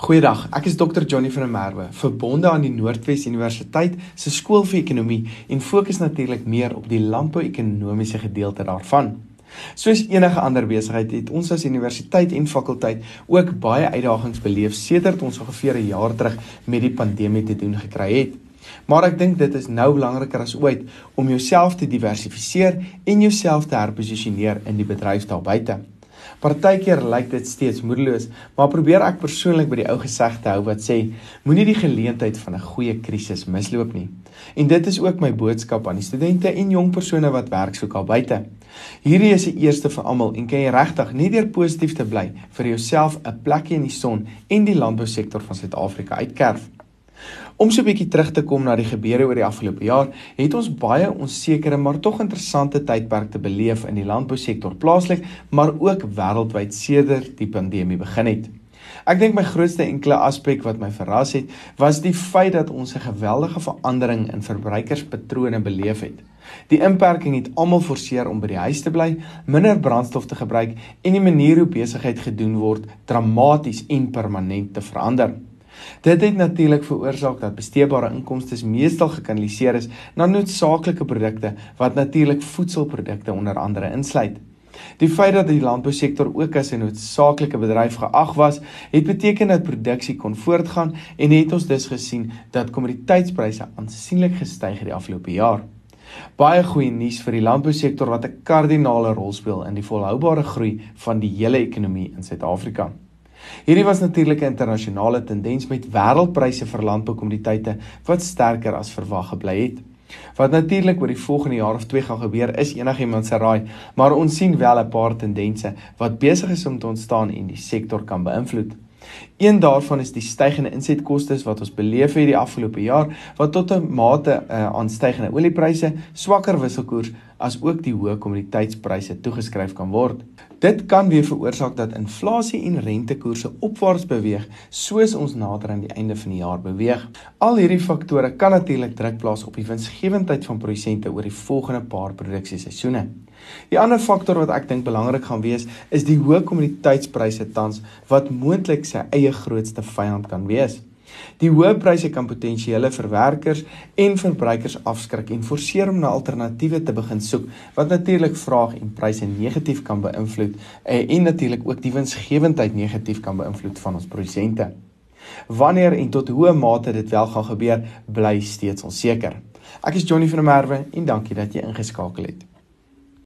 Goeiedag, ek is Dr. Johnny van der Merwe, verbonde aan die Noordwes Universiteit se skool vir ekonomie en fokus natuurlik meer op die landbou-ekonomiese gedeelte daarvan. Soos enige ander besigheid het ons as universiteit en fakulteit ook baie uitdagings beleef sedert ons ongeveer 'n jaar terug met die pandemie te doen gekry het. Maar ek dink dit is nou belangriker as ooit om jouself te diversifiseer en jouself te herposisioneer in die bedryf daar buite. Partykeer lyk dit steeds moedeloos, maar probeer ek persoonlik by die ou gesegde hou wat sê: Moenie die geleentheid van 'n goeie krisis misloop nie. En dit is ook my boodskap aan die studente en jong persone wat werk soek al buite. Hierdie is die eerste vir almal en kan jy regtig net deur positief te bly vir jouself 'n plekjie in die son en die landbousektor van Suid-Afrika uitkerf. Om so 'n bietjie terug te kom na die gebeure oor die afgelope jaar, het ons baie onsekere maar tog interessante tydperk te beleef in die landbousektor plaaslik, maar ook wêreldwyd sedert die pandemie begin het. Ek dink my grootste enkele aspek wat my verras het, was die feit dat ons 'n geweldige verandering in verbruikerspatrone beleef het. Die inperking het almal forceer om by die huis te bly, minder brandstof te gebruik en die manier hoe besigheid gedoen word dramaties en permanent te verander. Dit het natuurlik veroorsaak dat besteedbare inkomste meestal gekanaliseer is na noodsaaklike produkte wat natuurlik voedselprodukte onder andere insluit. Die feit dat die landbousektor ook as 'n noodsaaklike bedryf geag was, het beteken dat produksie kon voortgaan en het ons dus gesien dat kommoditeitspryse aansienlik gestyg het die afgelope jaar. Baie goeie nuus vir die landbousektor wat 'n kardinale rol speel in die volhoubare groei van die hele ekonomie in Suid-Afrika. Hierdie was natuurlik 'n internasionale tendens met wêreldpryse vir landboukommoditeite wat sterker as verwag gebly het. Wat natuurlik oor die volgende jaar of 2 gaan gebeur is enigiemand se raai, maar ons sien wel 'n paar tendense wat besig is om te ontstaan en die sektor kan beïnvloed. Een daarvan is die stygende insetkoste wat ons beleef het die afgelope jaar wat tot 'n mate uh, aan stygende oliepryse, swakker wisselkoers as ook die hoë kommoditeitspryse toegeskryf kan word. Dit kan weer veroorsaak dat inflasie en rentekoerse opwaarts beweeg soos ons nader aan die einde van die jaar beweeg. Al hierdie faktore kan natuurlik druk plaas op die winsgewendheid van produsente oor die volgende paar produksieseisoene. Die ander faktor wat ek dink belangrik gaan wees, is die hoë kommoditeitspryse tans wat moontlik sy eie grootste vyand kan wees. Die hoë pryse kan potensiële verwerkers en verbruikers afskrik en forceer om na alternatiewe te begin soek wat natuurlik vraag en pryse negatief kan beïnvloed eh, en natuurlik ook die winsgewendheid negatief kan beïnvloed van ons produsente. Wanneer en tot hoe mate dit wel gaan gebeur, bly steeds onseker. Ek is Johnny van der Merwe en dankie dat jy ingeskakel het.